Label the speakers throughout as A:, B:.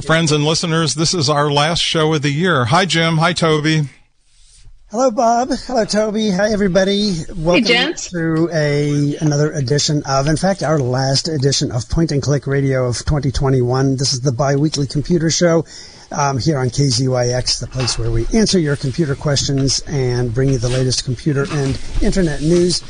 A: friends and listeners, this is our last show of the year. Hi, Jim. Hi, Toby.
B: Hello, Bob. Hello, Toby. Hi, everybody. Welcome
C: hey,
B: to a another edition of, in fact, our last edition of Point and Click Radio of 2021. This is the biweekly computer show um, here on KZYX, the place where we answer your computer questions and bring you the latest computer and internet news.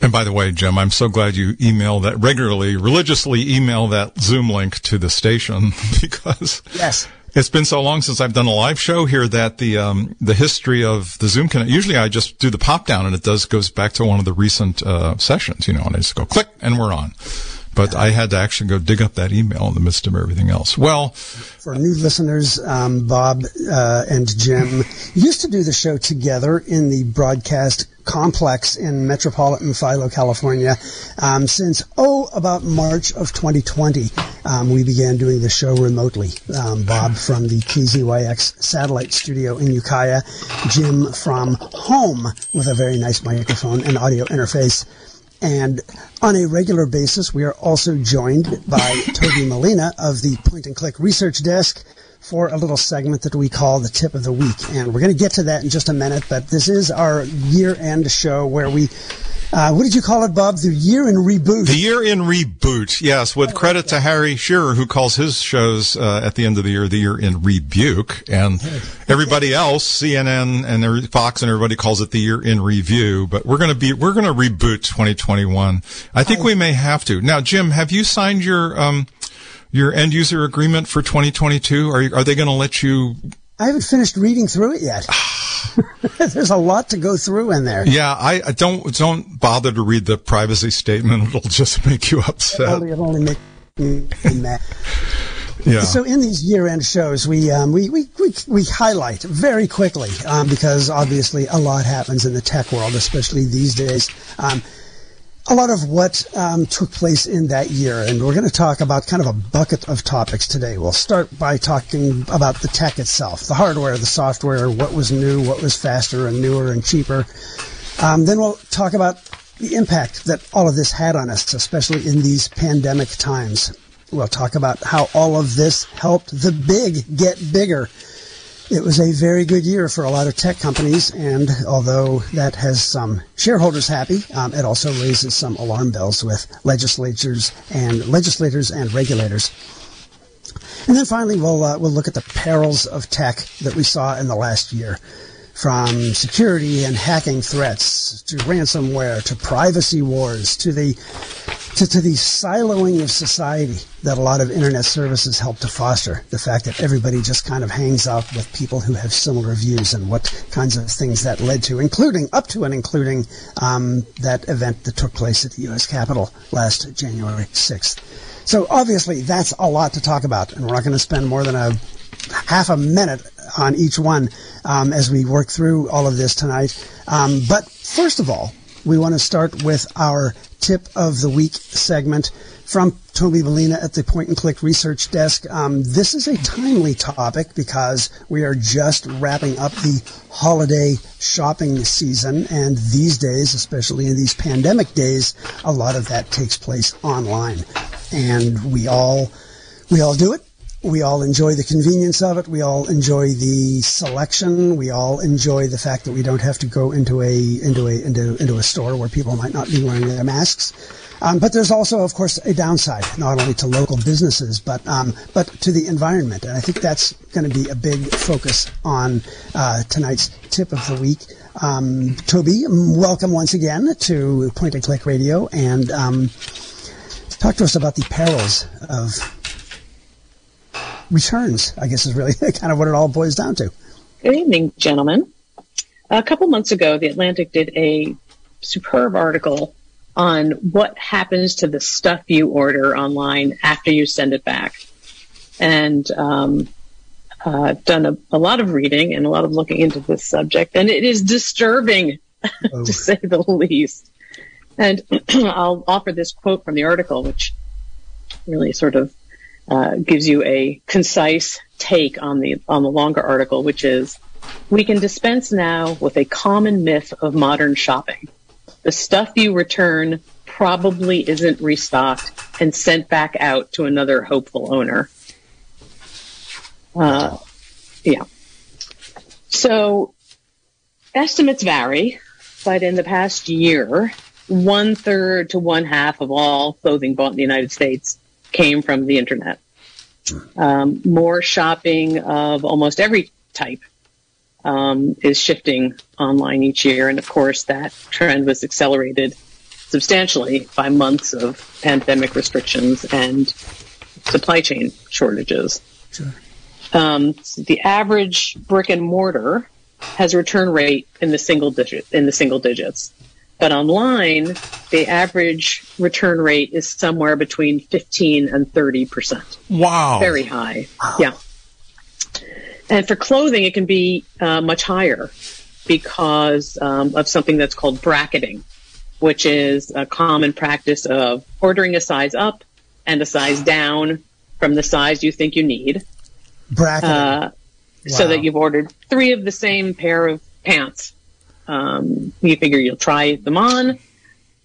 A: And by the way, Jim, I'm so glad you email that regularly, religiously email that Zoom link to the station because
B: yes.
A: It's been so long since I've done a live show here that the um, the history of the Zoom connect. Usually, I just do the pop down, and it does goes back to one of the recent uh, sessions, you know, and I just go click, and we're on. But I had to actually go dig up that email in the midst of everything else. Well,
B: for new listeners, um, Bob uh, and Jim used to do the show together in the broadcast complex in metropolitan Philo, California. Um, since, oh, about March of 2020, um, we began doing the show remotely. Um, Bob from the KZYX satellite studio in Ukiah, Jim from home with a very nice microphone and audio interface. And on a regular basis, we are also joined by Toby Molina of the Point and Click Research Desk for a little segment that we call the tip of the week. And we're going to get to that in just a minute, but this is our year end show where we uh, what did you call it, Bob? The year in reboot.
A: The year in reboot, yes, with credit to Harry Shearer, who calls his shows uh, at the end of the year the year in rebuke, and everybody else, CNN and Fox and everybody calls it the year in review. But we're going to be we're going to reboot 2021. I think we may have to. Now, Jim, have you signed your um, your end user agreement for 2022? Are you, are they going to let you?
B: I haven't finished reading through it yet. There's a lot to go through in there.
A: Yeah, I, I, don't don't bother to read the privacy statement. It'll just make you upset.
B: It only, it'll only make me mad.
A: Yeah.
B: So in these year-end shows, we, um, we, we, we, we, highlight very quickly um, because obviously a lot happens in the tech world, especially these days. Um, a lot of what um, took place in that year, and we're going to talk about kind of a bucket of topics today. We'll start by talking about the tech itself, the hardware, the software, what was new, what was faster and newer and cheaper. Um, then we'll talk about the impact that all of this had on us, especially in these pandemic times. We'll talk about how all of this helped the big get bigger it was a very good year for a lot of tech companies, and although that has some shareholders happy, um, it also raises some alarm bells with legislatures and legislators and regulators. And then finally, we'll uh, we'll look at the perils of tech that we saw in the last year, from security and hacking threats to ransomware to privacy wars to the to, to the siloing of society that a lot of internet services help to foster. The fact that everybody just kind of hangs out with people who have similar views and what kinds of things that led to, including up to and including um, that event that took place at the U.S. Capitol last January 6th. So obviously that's a lot to talk about, and we're not going to spend more than a half a minute on each one um, as we work through all of this tonight. Um, but first of all, we want to start with our tip of the week segment from Toby Molina at the Point and Click Research Desk. Um, this is a timely topic because we are just wrapping up the holiday shopping season, and these days, especially in these pandemic days, a lot of that takes place online, and we all we all do it we all enjoy the convenience of it. We all enjoy the selection. We all enjoy the fact that we don't have to go into a into a into into a store where people might not be wearing their masks. Um, but there's also, of course, a downside, not only to local businesses, but um, but to the environment. And I think that's going to be a big focus on uh, tonight's tip of the week. Um, Toby, welcome once again to Point and Click Radio, and um, talk to us about the perils of returns, I guess is really kind of what it all boils down to.
C: Good evening, gentlemen. A couple months ago, The Atlantic did a superb article on what happens to the stuff you order online after you send it back. And um, uh, done a, a, lot of reading and a lot of looking into this subject, and it is disturbing, oh. to say the least. And I'll offer this quote from the article, which really sort of uh, gives you a concise take on the on the longer article, which is we can dispense now with a common myth of modern shopping. The stuff you return probably isn't restocked and sent back out to another hopeful owner. Uh, yeah. So estimates vary, but in the past year, one third to one half of all clothing bought in the United States came from the internet. Um, more shopping of almost every type um, is shifting online each year, and of course that trend was accelerated substantially by months of pandemic restrictions and supply chain shortages.
B: Sure.
C: Um, so the average brick and mortar has a return rate in the single digit in the single digits. But online, the average return rate is somewhere between 15 and 30 percent.
A: Wow.
C: Very high. Yeah. And for clothing, it can be uh, much higher because um, of something that's called bracketing, which is a common practice of ordering a size up and a size down from the size you think you need.
B: Bracketing.
C: Uh, so that you've ordered three of the same pair of pants. Um, you figure you'll try them on.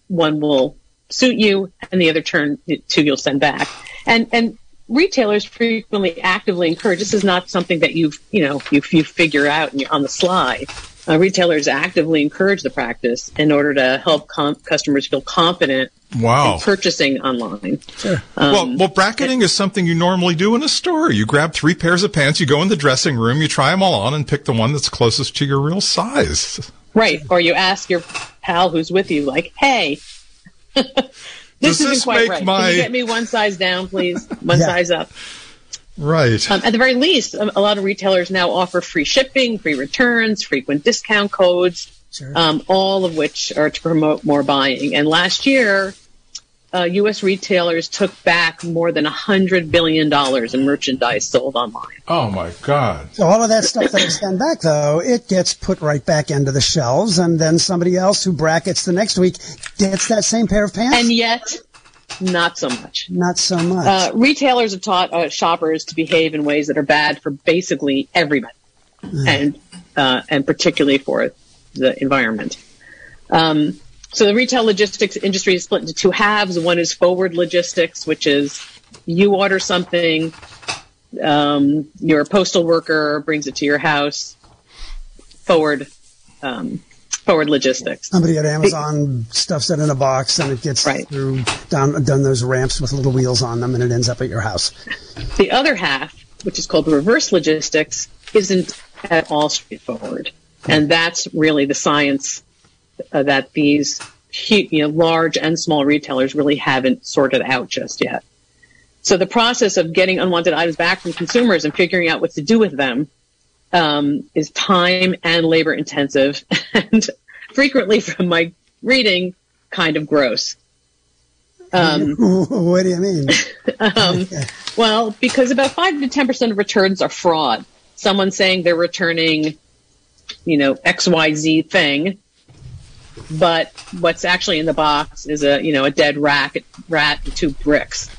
C: One will suit you, and the other turn two you'll send back. And and retailers frequently actively encourage. This is not something that you've you know you you figure out and you're on the sly. Uh, retailers actively encourage the practice in order to help com- customers feel confident
A: Wow.
C: in purchasing online.
B: sure.
A: well, well, bracketing is something you normally do in a store. You grab three pairs of pants, you go in the dressing room, you try them all on, and pick the one that's closest to your real size.
C: Right. Or you ask your pal who's with you, like, hey, this
A: Does
C: isn't
A: this
C: quite
A: make
C: right.
A: my-
C: Can you get me one size down, please? One
B: Yeah.
C: size up.
A: Right.
C: Um, at the very least, a a lot of retailers now offer free shipping, free returns, frequent discount codes,
B: Sure.
C: um, all of which are to promote more buying. And last year, uh, U.S. retailers took back more than $100 billion in merchandise sold online.
A: oh my God.
B: So all of that stuff that I send back, though, it gets put right back into the shelves, and then somebody else who brackets the next week gets that same pair of pants.
C: And yet, not so much.
B: Not so much.
C: Uh, retailers have taught uh, shoppers to behave in ways that are bad for basically everybody, and uh, and particularly for the environment. Um, so the retail logistics industry is split into two halves. One is forward logistics, which is you order something, um, your postal worker brings it to your house. Forward, um, forward logistics.
B: Somebody at Amazon stuffs it in a box, and it gets
C: Right.
B: through down done those ramps with little wheels on them, and it ends up at your house.
C: The other half, which is called reverse logistics, isn't at all straightforward. And that's really the science uh, that these you know, large and small retailers really haven't sorted out just yet. So the process of getting unwanted items back from consumers and figuring out what to do with them um, is time and labor intensive, and frequently, from my reading, kind of gross. Um,
B: what do you mean?
C: um, well, because about five to ten percent of returns are fraud. Someone saying they're returning, you know, X Y Z thing, but what's actually in the box is a you know a dead rat, rat and two bricks.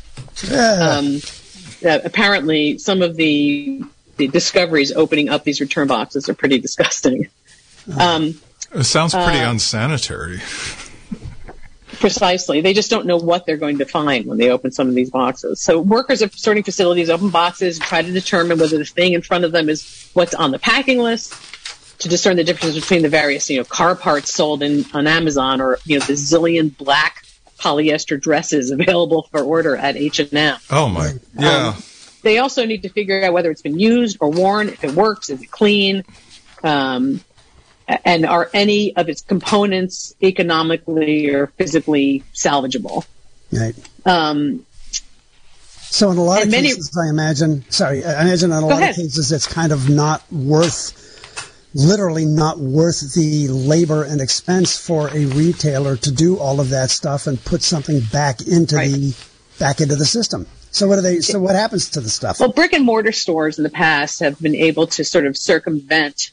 B: Yeah.
C: Um, apparently, some of the the discoveries opening up these return boxes are pretty disgusting. Um,
A: It sounds pretty
C: Uh,
A: unsanitary.
C: Precisely. They just don't know what they're going to find when they open some of these boxes. So workers at sorting facilities open boxes, and try to determine whether the thing in front of them is what's on the packing list, to discern the difference between the various, you know, car parts sold in on Amazon or, you know, the zillion black polyester dresses available for order at H&M.
A: Oh my. Yeah.
C: They also need to figure out whether it's been used or worn, if it works, is it clean, um, and are any of its components economically or physically salvageable?
B: Right.
C: Um,
B: So in a lot of
C: and many-
B: cases, I imagine. Sorry, I imagine in a lot
C: ahead.
B: of cases it's kind of not worth, literally not worth the labor and expense for a retailer to do all of that stuff and put something back into
C: Right.
B: the back into the system. So what do they? So what happens to the stuff?
C: well, brick and mortar stores in the past have been able to sort of circumvent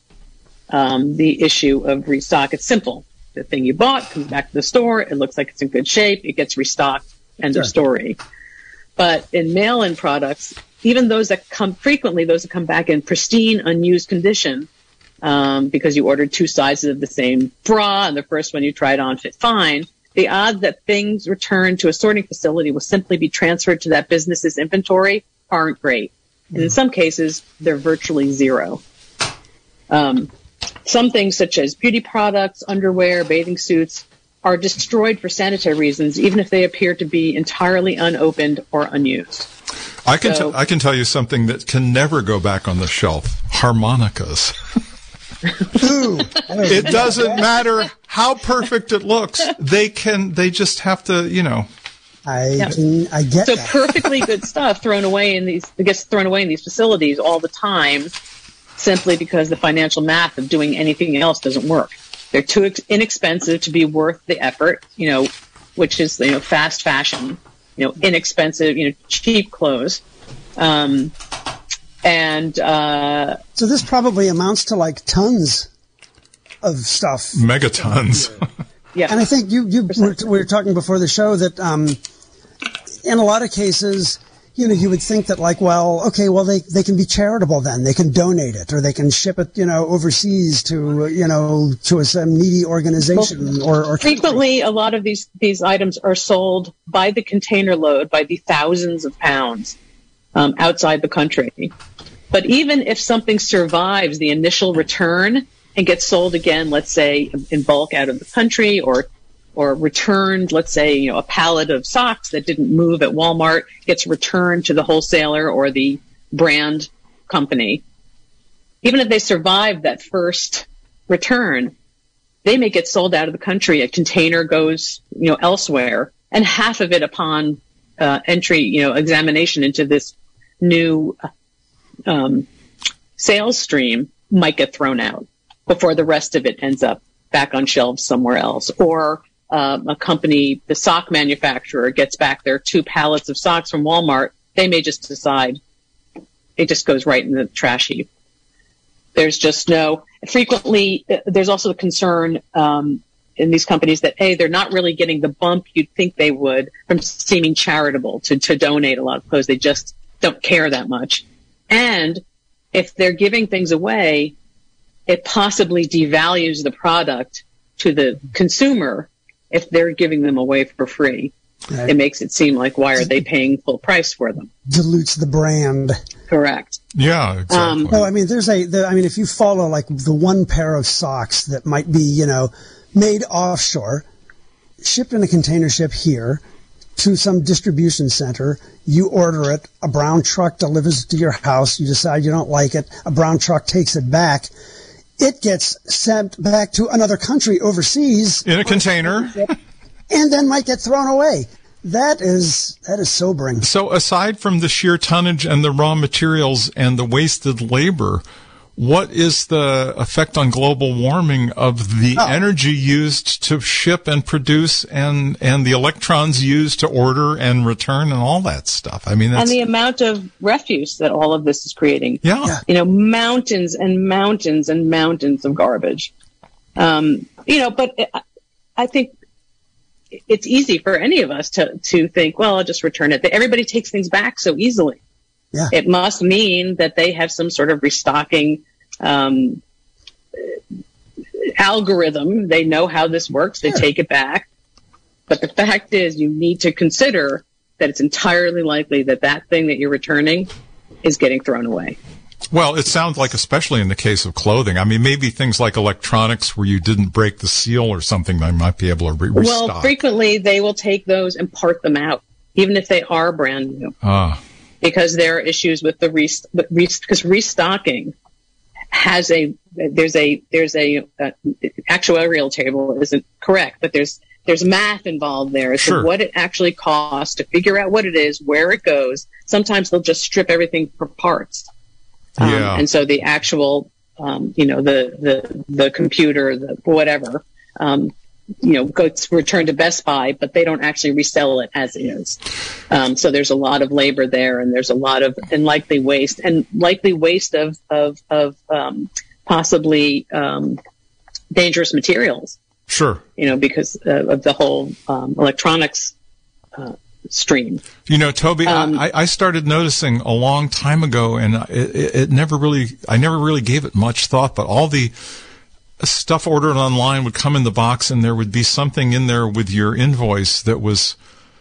C: um, the issue of restock. It's simple. The thing you bought comes back to the store. It looks like it's in good shape. It gets restocked. End
B: Sure.
C: of story. But in mail-in products, even those that come frequently, those that come back in pristine, unused condition, um, because you ordered two sizes of the same bra and the first one you tried on fit fine, the odds that things returned to a sorting facility will simply be transferred to that business's inventory aren't great. And in some cases, they're virtually zero. Um, some things, such as beauty products, underwear, bathing suits, are destroyed for sanitary reasons, even if they appear to be entirely unopened or unused.
A: I can so, t- I can tell you something that can never go back on the shelf: harmonicas. it doesn't matter how perfect it looks. They can. They just have to. You know.
B: I yep. I get
C: so
B: that.
C: perfectly good stuff thrown away in these. Gets thrown away in these facilities all the time, simply because the financial math of doing anything else doesn't work. They're too inexpensive to be worth the effort. You know, which is you know fast fashion. You know, inexpensive. You know, cheap clothes. Um, and uh,
B: so this probably amounts to like tons of stuff,
A: megatons.
C: yeah,
B: and I think you you were, we were talking before the show that um, in a lot of cases you know, you would think that like, well, okay, well, they, they can be charitable then. They can donate it or they can ship it, you know, overseas to, you know, to a some needy organization well, or, or
C: frequently a lot of these, these items are sold by the container load by the thousands of pounds um, outside the country. But even if something survives the initial return and gets sold again, let's say in bulk out of the country or or returned, let's say, you know, a pallet of socks that didn't move at Walmart gets returned to the wholesaler or the brand company. Even if they survive that first return, they may get sold out of the country. A container goes, you know, elsewhere and half of it upon uh, entry, you know, examination into this new um, sales stream might get thrown out before the rest of it ends up back on shelves somewhere else. Or um, a company, the sock manufacturer, gets back their two pallets of socks from Walmart. They may just decide it just goes right in the trash heap. There's just no. Frequently, uh, there's also a concern um, in these companies that hey, they're not really getting the bump you'd think they would from seeming charitable to to donate a lot of clothes. They just don't care that much. And if they're giving things away, it possibly devalues the product to the consumer if they're giving them away for free. Right. It makes it seem like why are they paying full price for them?
B: Dilutes the brand.
C: Correct.
A: Yeah, exactly. Um,
B: no, I mean, there's a. The, I mean, if you follow like the one pair of socks that might be, you know, made offshore, shipped in a container ship here, to some distribution center. You order it. A brown truck delivers it to your house. You decide you don't like it. A brown truck takes it back. It gets sent back to another country overseas
A: in a container,
B: and then might get thrown away. That is that is sobering.
A: So, aside from the sheer tonnage and the raw materials and the wasted labor, what is the effect on global warming of the oh. energy used to ship and produce and and the electrons used to order and return and all that stuff? I mean
C: and the amount of refuse that all of this is creating.
A: Yeah.
C: You know mountains and mountains and mountains of garbage. Um, you know but i think it's easy for any of us to to think well i'll just return it. Everybody takes things back so easily
B: yeah.
C: It must mean that they have some sort of restocking um, algorithm. They know how this works. They take it back. But the fact is, you need to consider that it's entirely likely that that thing that you're returning is getting thrown away.
A: Well, it sounds like, especially in the case of clothing. I mean, maybe things like electronics where you didn't break the seal or something, they might be able to re- restock.
C: Well, frequently they will take those and part them out, even if they are brand new.
A: Ah.
C: Because there are issues with the rest, because restocking has a there's a there's a uh, actuarial table isn't correct, but there's there's math involved there as sure. to what it actually costs to figure out what it is, where it goes. Sometimes they'll just strip everything for parts,
A: um, yeah.
C: and so the actual um, you know the the the computer, the whatever. Um, you know, gets returned to Best Buy, but they don't actually resell it as is. Um, so there's a lot of labor there, and there's a lot of and likely waste, and likely waste of of of um, possibly um, dangerous materials.
A: Sure.
C: You know, because uh, of the whole um, electronics. Uh, stream.
A: You know, Toby, um, I, I, started noticing a long time ago, and it, it, never really, I never really gave it much thought, but all the stuff ordered online would come in the box and there would be something in there with your invoice that was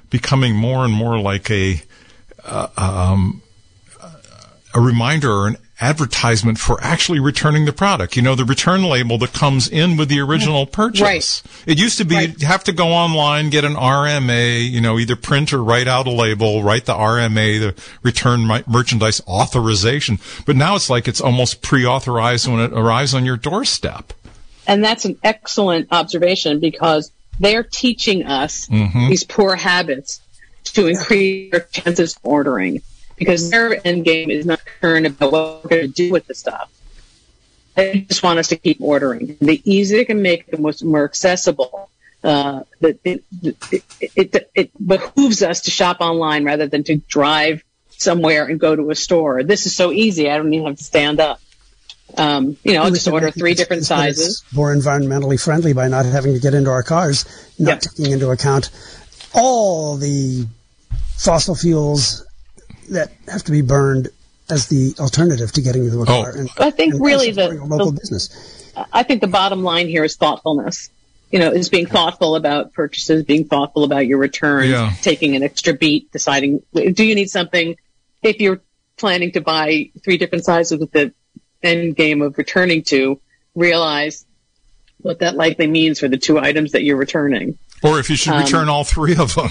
A: becoming more and more like a uh, um, a reminder or an advertisement for actually returning the product. You know, the return label that comes in with the original purchase.
C: Right.
A: It used to be
C: Right.
A: you'd have to go online, get an RMA, you know, either print or write out a label, write the RMA, the return merchandise authorization. But now it's like it's almost pre-authorized when it arrives on your doorstep.
C: And that's an excellent observation because they're teaching us these poor habits to increase our chances of ordering because their end game is not concerned about what we're going to do with the stuff. They just want us to keep ordering. The easier they can make it, the most more accessible, uh, that it, it, it, it behooves us to shop online rather than to drive somewhere and go to a store. This is so easy. I don't even have to stand up. Um, you know, just order three different
B: it's- but it's
C: sizes.
B: More environmentally friendly by not having to get into our cars, not
C: Yeah.
B: taking into account all the fossil fuels that have to be burned as the alternative to getting into a car. and,
C: I think
B: and
C: really the-
B: local
C: the-
B: business.
C: I think the bottom line here is thoughtfulness. You know, is being thoughtful about purchases, being thoughtful about your returns,
A: Yeah.
C: taking an extra beat, deciding do you need something. If you're planning to buy three different sizes with the end game of returning to, realize what that likely means for the two items that you're returning.
A: Or if you should
C: Um,
A: return all three of them.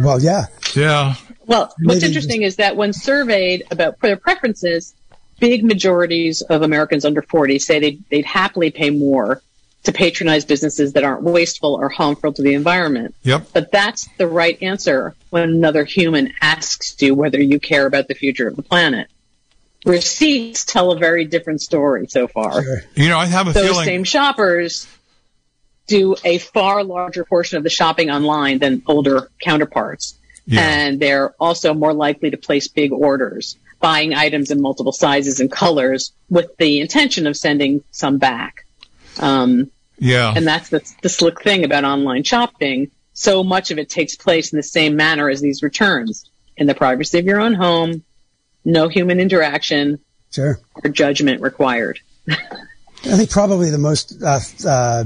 B: Well, yeah.
A: yeah.
C: Well, what's interesting is that when surveyed about their preferences, big majorities of Americans under 40 say they'd, they'd happily pay more to patronize businesses that aren't wasteful or harmful to the environment.
A: Yep.
C: But that's the right answer when another human asks you whether you care about the future of the planet. Receipts tell a very different story so far
B: Sure.
A: You know, I have a feeling.
C: those same shoppers do a far larger portion of the shopping online than older counterparts.
A: Yeah.
C: And they're also more likely to place big orders, buying items in multiple sizes and colors with the intention of sending some back. Um,
A: yeah.
C: and that's the, the slick thing about online shopping. So much of it takes place in the same manner as these returns in the privacy of your own home, no human interaction
B: Sure.
C: or judgment required.
B: I think probably the most uh, uh,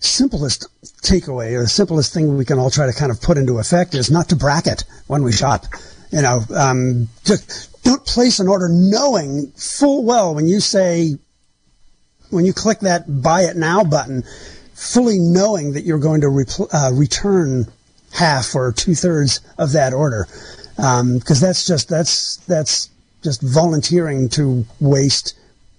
B: simplest takeaway or the simplest thing we can all try to kind of put into effect is not to bracket when we shop. You know, um, just don't place an order knowing full well when you say, when you click that buy it now button, fully knowing that you're going to repl- uh, return half or two thirds of that order. Um, because that's just, that's, that's just volunteering to waste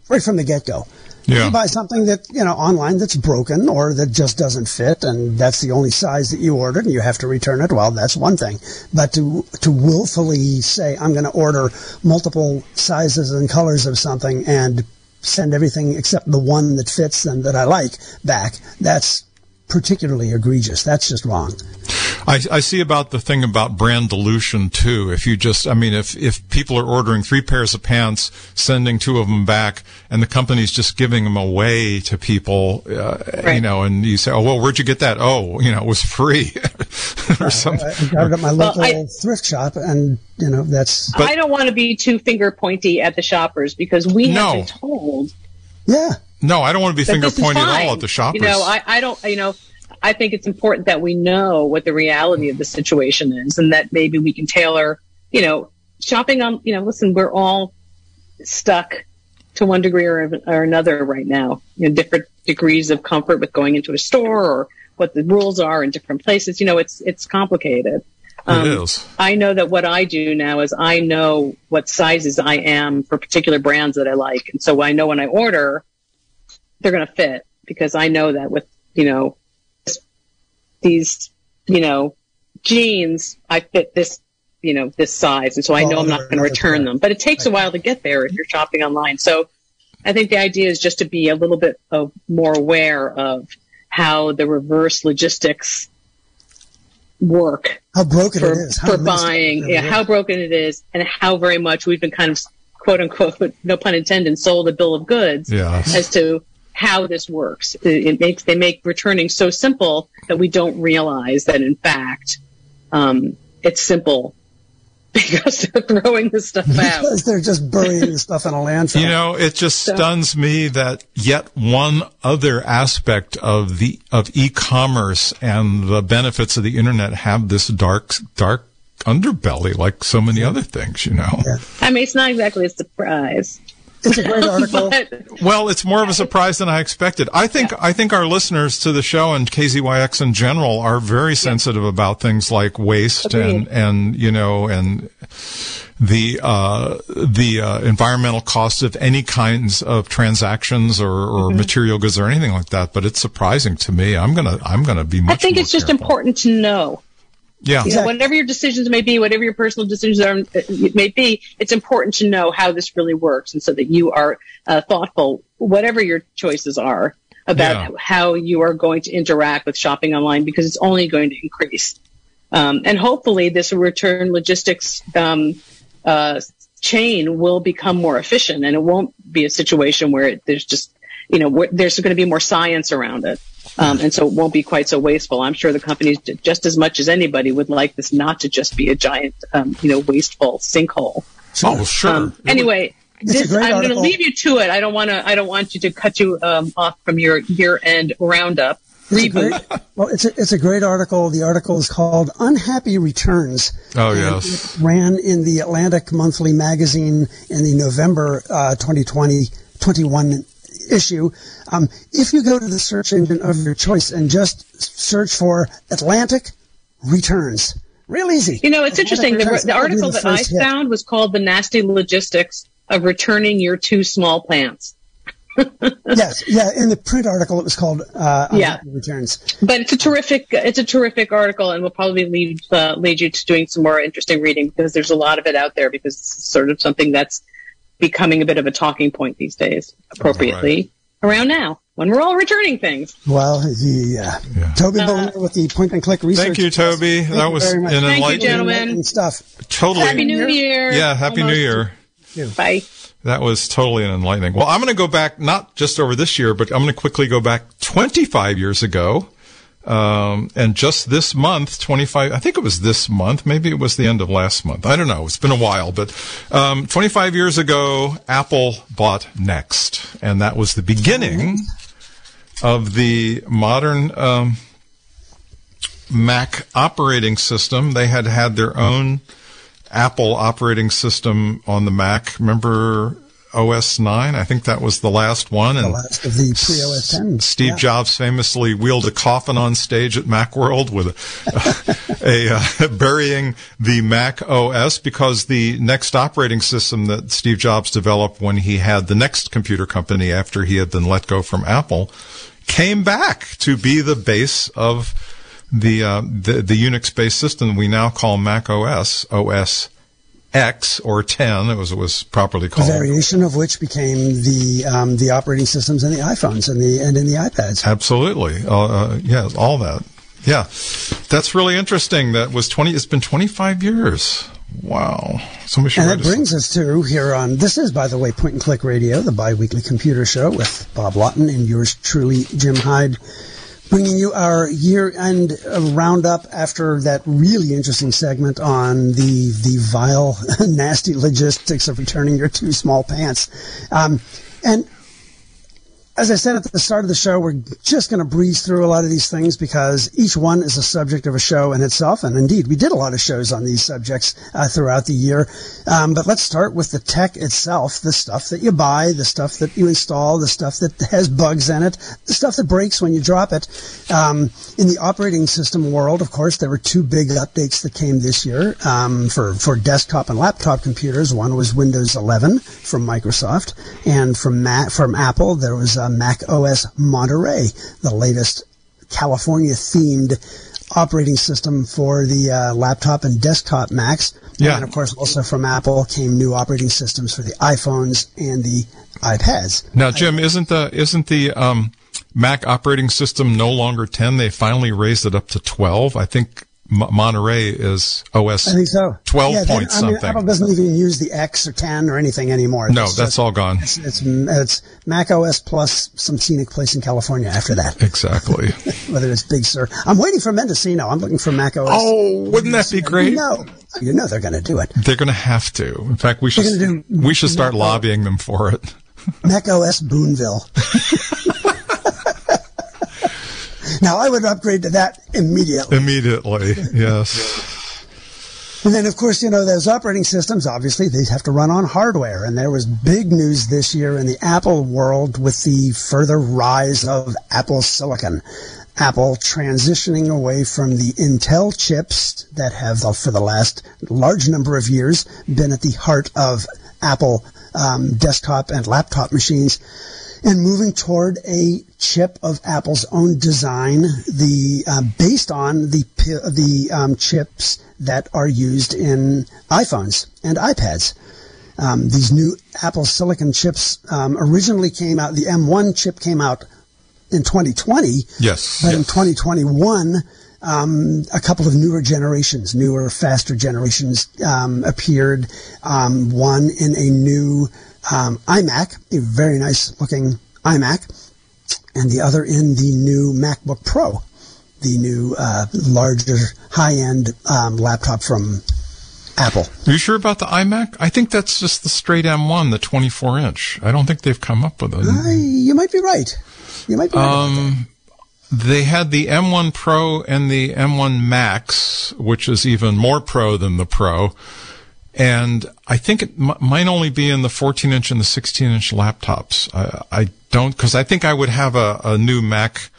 B: right from the get go. If
A: Yeah.
B: you buy something that, you know, online that's broken or that just doesn't fit and that's the only size that you ordered and you have to return it, well, that's one thing. But to, to willfully say, I'm going to order multiple sizes and colors of something and send everything except the one that fits and that I like back, that's particularly egregious. That's just wrong.
A: I, I see about the thing about brand dilution too. If you just, I mean, if, if people are ordering three pairs of pants, sending two of them back, and the company's just giving them away to people, uh, you know, and you say, oh, well, where'd you get that? Oh, you know, it was free or something.
B: I got it at my
C: Well,
B: local
C: I-
B: thrift shop and, you know, that's,
A: But-
C: I don't want to be too finger pointy at the shoppers because we
A: No.
C: have been told
B: yeah.
A: No, I don't want to be finger pointing at all at the shoppers.
C: You know, I, I don't, you know, I think it's important that we know what the reality of the situation is and that maybe we can tailor, you know, shopping on, you know, listen, we're all stuck to one degree or, or another right now, you know, different degrees of comfort with going into a store or what the rules are in different places. You know, it's, it's complicated.
A: it um, is.
C: I know that what I do now is I know what sizes I am for particular brands that I like. And so I know when I order, they're going to fit because I know that with, you know, these, you know, jeans, I fit this, you know, this size. And so I know
B: Oh,
C: I'm not going to return
B: brand.
C: them, but it takes a while to get there if you're shopping online. So I think the idea is just to be a little bit of more aware of how the reverse logistics work
B: How broken
C: for,
B: it is. How
C: for buying, yeah, how broken it is, and how very much we've been kind of quote unquote, no pun intended, sold a bill of goods
A: Yes.
C: as to how this works. It, it makes they make returning so simple that we don't realize that in fact um, it's simple because they're throwing this stuff out.
B: because they're just burying the stuff in a landfill.
A: You know, it just
C: So-
A: stuns me that yet one other aspect of the of e-commerce and the benefits of the internet have this dark dark underbelly like so many other things, you know.
B: Yeah.
C: I mean, it's not exactly a surprise.
B: It's a great article.
C: But
A: Well, it's more of a surprise than I expected. I think I think our listeners to the show and KZYX in general are very sensitive about things like waste and
C: Agreed.
A: and you know and the uh, the uh, environmental costs of any kinds of transactions or, or
C: Mm-hmm.
A: material goods or anything like that. But it's surprising to me. I'm gonna I'm gonna be much.
C: I think
A: more
C: it's just
A: careful.
C: important to know.
A: Yeah.
C: You know, whatever your decisions may be, whatever your personal decisions are, uh, may be, it's important to know how this really works, and so that you are uh, thoughtful, whatever your choices are, about
A: Yeah.
C: how you are going to interact with shopping online, because it's only going to increase. Um, and hopefully, this return logistics um, uh, chain will become more efficient, and it won't be a situation where it, there's just you know where, there's going to be more science around it. Um, and so it won't be quite so wasteful. I'm sure the companies, just as much as anybody, would like this not to just be a giant, um, you know, wasteful sinkhole.
A: Oh, sure.
C: Um, anyway, this, I'm going to leave you to it. I don't want to. I don't want you to cut you um, off from your year-end roundup.
B: It's a great, well, it's a, it's a great article. The article is called "Unhappy Returns."
A: Oh, yes.
B: it ran in the Atlantic Monthly magazine in the November uh, 2020 21 issue. Um, if you go to the search engine of your choice and just search for Atlantic Returns, real easy.
C: You know, it's interesting. The,
B: Returns,
C: the
B: be
C: article
B: the
C: that I
B: hit.
C: found was called "The Nasty Logistics of Returning Your Two Small Pants."
B: yes, yeah. In the print article, it was called uh,
C: Yeah.
B: Returns.
C: But it's a terrific, it's a terrific article, and will probably lead uh, lead you to doing some more interesting reading because there's a lot of it out there because it's sort of something that's becoming a bit of a talking point these days, appropriately around now when we're all returning things.
B: Well, the uh,
A: Yeah.
B: Toby Belliner with the point and click research.
A: Thank you, Toby.
B: Thank
A: that
B: you
A: was
B: very much.
A: an
C: Thank you,
A: enlightening.
C: gentlemen.
B: And stuff.
A: Totally.
C: Happy New Year!
A: yeah. Happy New
C: Almost.
A: Year.
C: Bye.
A: That was totally an enlightening. Well, I'm going to go back not just over this year, but I'm going to quickly go back 25 years ago. Um, and just this month, 25, I think it was this month, maybe it was the end of last month. I don't know. It's been a while, but, um, 25 years ago, Apple bought NeXT. And that was the beginning of the modern, um, Mac operating system. They had had their own Apple operating system on the Mac. Remember OS 9? I think that was the last one.
B: The
A: And
B: last of the pre OS 10.
A: Steve
B: Yeah.
A: Jobs famously wheeled a coffin on stage at Macworld with a, a uh, burying the Mac OS because the next operating system that Steve Jobs developed when he had the NeXT computer company after he had been let go from Apple came back to be the base of the uh, the, the Unix-based system we now call Mac OS OS X or 10. It was it was properly
B: A
A: called.
B: variation of which became the um, the operating systems in the iPhones and the and in the iPads.
A: Absolutely. Uh, uh, yeah, all that. Yeah. That's really interesting. That was 20, it's been 25 years. Wow.
B: And that brings us to here on this is by the way Point and Click Radio, the bi-weekly computer show with Bob Lawton and yours truly Jim Heid. Bringing you our year-end roundup after that really interesting segment on the the vile, nasty logistics of returning your two small pants. Um, and as I said at the start of the show, we're just going to breeze through a lot of these things because each one is a subject of a show in itself. And indeed, we did a lot of shows on these subjects uh, throughout the year. Um, but let's start with the tech itself, the stuff that you buy, the stuff that you install, the stuff that has bugs in it, the stuff that breaks when you drop it. Um, in the operating system world, of course, there were two big updates that came this year um, for, for desktop and laptop computers. One was Windows 11 from Microsoft, and from Mac, from Apple, there was uh, Mac OS Monterey, the latest California themed operating system for the uh, laptop and desktop Macs.
A: Yeah.
B: And of course, also from Apple came new operating systems for the iPhones and the iPads.
A: Now, Jim, isn't the, isn't the, um, Mac operating system no longer 10? They finally raised it up to 12. I think M- Monterey is OS
B: I think so.
A: 12
B: yeah,
A: point
B: I mean,
A: something.
B: Apple doesn't even use the X or 10 or anything anymore.
A: No,
B: It's
A: that's
B: just-
A: all gone.
B: It's, it's it's Mac OS plus some scenic place in California after that.
A: Exactly.
B: Whether it's Big Sur, I'm waiting for Mendocino. I'm looking for Mac OS.
A: oh, wouldn't that be great?
B: You know, you know they're going to do it.
A: They're going to have to. In fact, we should, we should start lobbying them for it.
B: Mac OS Boonville. now I would upgrade to that immediately.
A: Immediately. Yes.
B: And then, of course, you know, those operating systems, obviously, they have to run on hardware. And there was big news this year in the Apple world with the further rise of Apple Silicon. Apple transitioning away from the Intel chips that have, for the last large number of years, been at the heart of Apple um, desktop and laptop machines and moving toward a chip of Apple's own design, the uh, based on the the um, chips that are used in iPhones and iPads. Um, these new Apple Silicon chips um, originally came out. The M1 chip came out in 2020.
A: Yes.
B: But
A: yes.
B: in 2021, um, a couple of newer generations, newer, faster generations um, appeared. Um, one in a new um, iMac, a very nice looking iMac, and the other in the new MacBook Pro, the new uh, larger high end um, laptop from Apple.
A: Are you sure about the iMac? I think that's just the straight M1, the 24 inch. I don't think they've come up with it.
B: Uh, you might be right. You might be right.
A: Um, they had the M1 Pro and the M1 Max, which is even more pro than the Pro. And I think it m- might only be in the 14 inch and the 16 inch laptops. I, I don't, cause I think I would have a, a new Mac,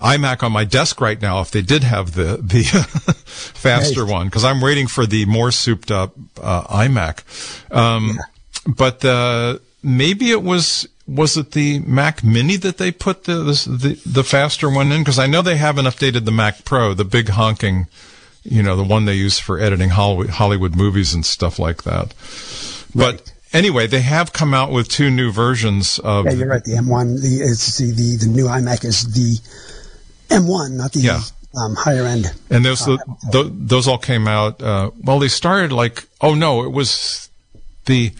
A: iMac on my desk right now if they did have the, the faster
B: Right.
A: one, cause I'm waiting for the more souped up, uh, iMac. Um, but, uh, maybe it was, was it the Mac Mini that they put the, the, the faster one in? Cause I know they haven't updated the Mac Pro, the big honking, you know, the one they use for editing Hollywood, movies and stuff like that. But anyway, they have come out with two new versions of.
B: yeah, you're right. The M1, the it's the, the the new iMac is the M1, not the
A: Yeah.
B: um, higher end.
A: And those the, those all came out. Uh, well, they started like oh no, it was the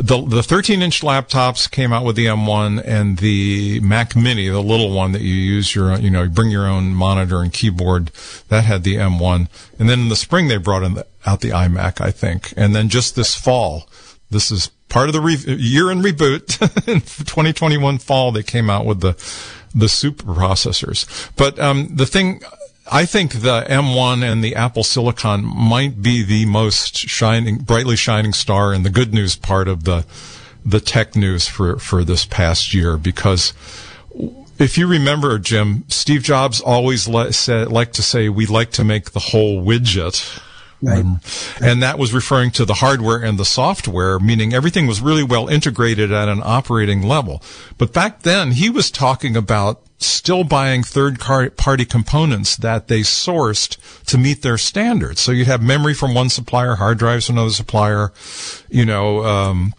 A: the the 13 inch laptops came out with the M1 and the Mac Mini, the little one that you use your you know you bring your own monitor and keyboard that had the M1. And then in the spring they brought in the, out the iMac, I think. And then just this fall, this is part of the re- year in reboot. in 2021 fall they came out with the the super processors. But um, the thing I think the M1 and the Apple Silicon might be the most shining, brightly shining star in the good news part of the the tech news for for this past year because if you remember, Jim, Steve Jobs always li- said, like to say, we like to make the whole widget.
B: Right.
A: Um, and that was referring to the hardware and the software, meaning everything was really well integrated at an operating level. But back then, he was talking about still buying third party components that they sourced to meet their standards. So you'd have memory from one supplier, hard drives from another supplier, you know, um,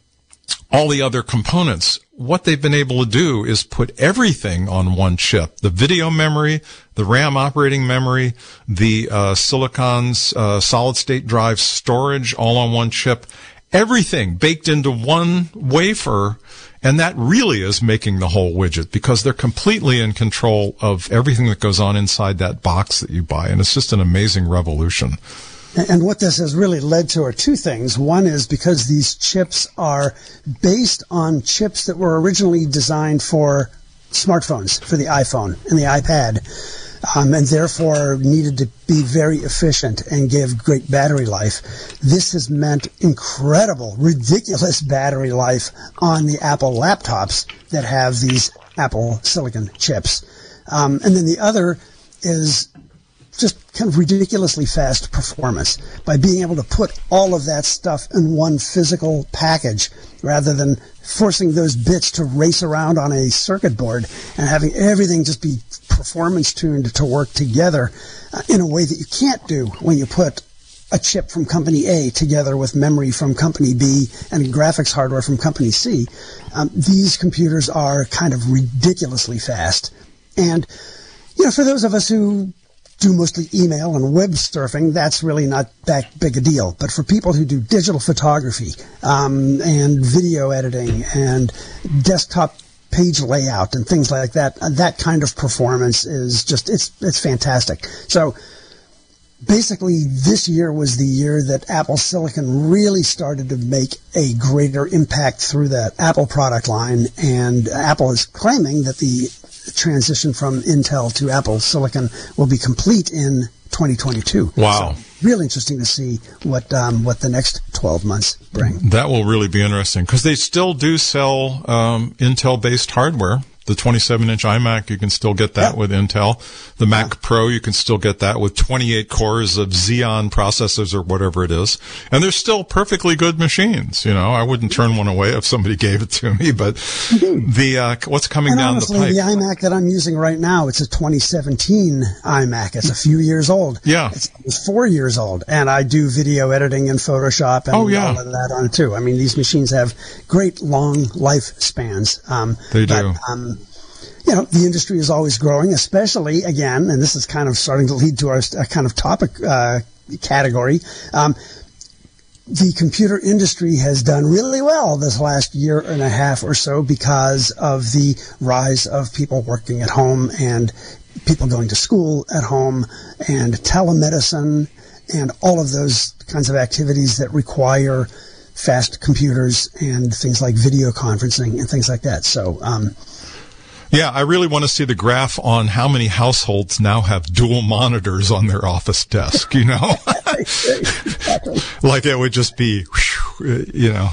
A: all the other components. What they've been able to do is put everything on one chip. The video memory, the RAM operating memory, the uh, Silicon's uh, solid state drive storage all on one chip. Everything baked into one wafer. And that really is making the whole widget because they're completely in control of everything that goes on inside that box that you buy. And it's just an amazing revolution.
B: And what this has really led to are two things. One is because these chips are based on chips that were originally designed for smartphones, for the iPhone and the iPad, um, and therefore needed to be very efficient and give great battery life. This has meant incredible, ridiculous battery life on the Apple laptops that have these Apple Silicon chips. Um, and then the other is just kind of ridiculously fast performance by being able to put all of that stuff in one physical package rather than forcing those bits to race around on a circuit board and having everything just be performance tuned to work together uh, in a way that you can't do when you put a chip from company A together with memory from company B and graphics hardware from company C. Um, these computers are kind of ridiculously fast. And, you know, for those of us who do mostly email and web surfing, that's really not that big a deal. But for people who do digital photography um, and video editing and desktop page layout and things like that, uh, that kind of performance is just it's it's fantastic. So basically this year was the year that Apple Silicon really started to make a greater impact through the Apple product line and Apple is claiming that the transition from Intel to Apple Silicon will be complete in 2022.
A: Wow.
B: Really interesting to see what um, what the next 12 months bring.
A: That will really be interesting because they still do sell um, Intel based hardware the 27 inch iMac, you can still get that with Intel. The Mac Pro, you can still get that with 28 cores of Xeon processors or whatever it is. And they're still perfectly good machines. You know, I wouldn't turn one away if somebody gave it to me, but the, uh, what's coming
B: and
A: down
B: honestly,
A: the pipe.
B: the iMac that I'm using right now, it's a 2017 iMac. It's a few years old.
A: Yeah.
B: It's, it's four years old. And I do video editing in Photoshop and
A: Oh, yeah.
B: all of that on it too. I mean, these machines have great long lifespans. Um,
A: They
B: but,
A: do.
B: Um, you know, the industry is always growing, especially again, and this is kind of starting to lead to our uh, kind of topic uh, category. Um, the computer industry has done really well this last year and a half or so because of the rise of people working at home and people going to school at home and telemedicine and all of those kinds of activities that require fast computers and things like video conferencing and things like that. So, um,
A: Yeah, I really want to see the graph on how many households now have dual monitors on their office desk, you know? like it would just be, you know,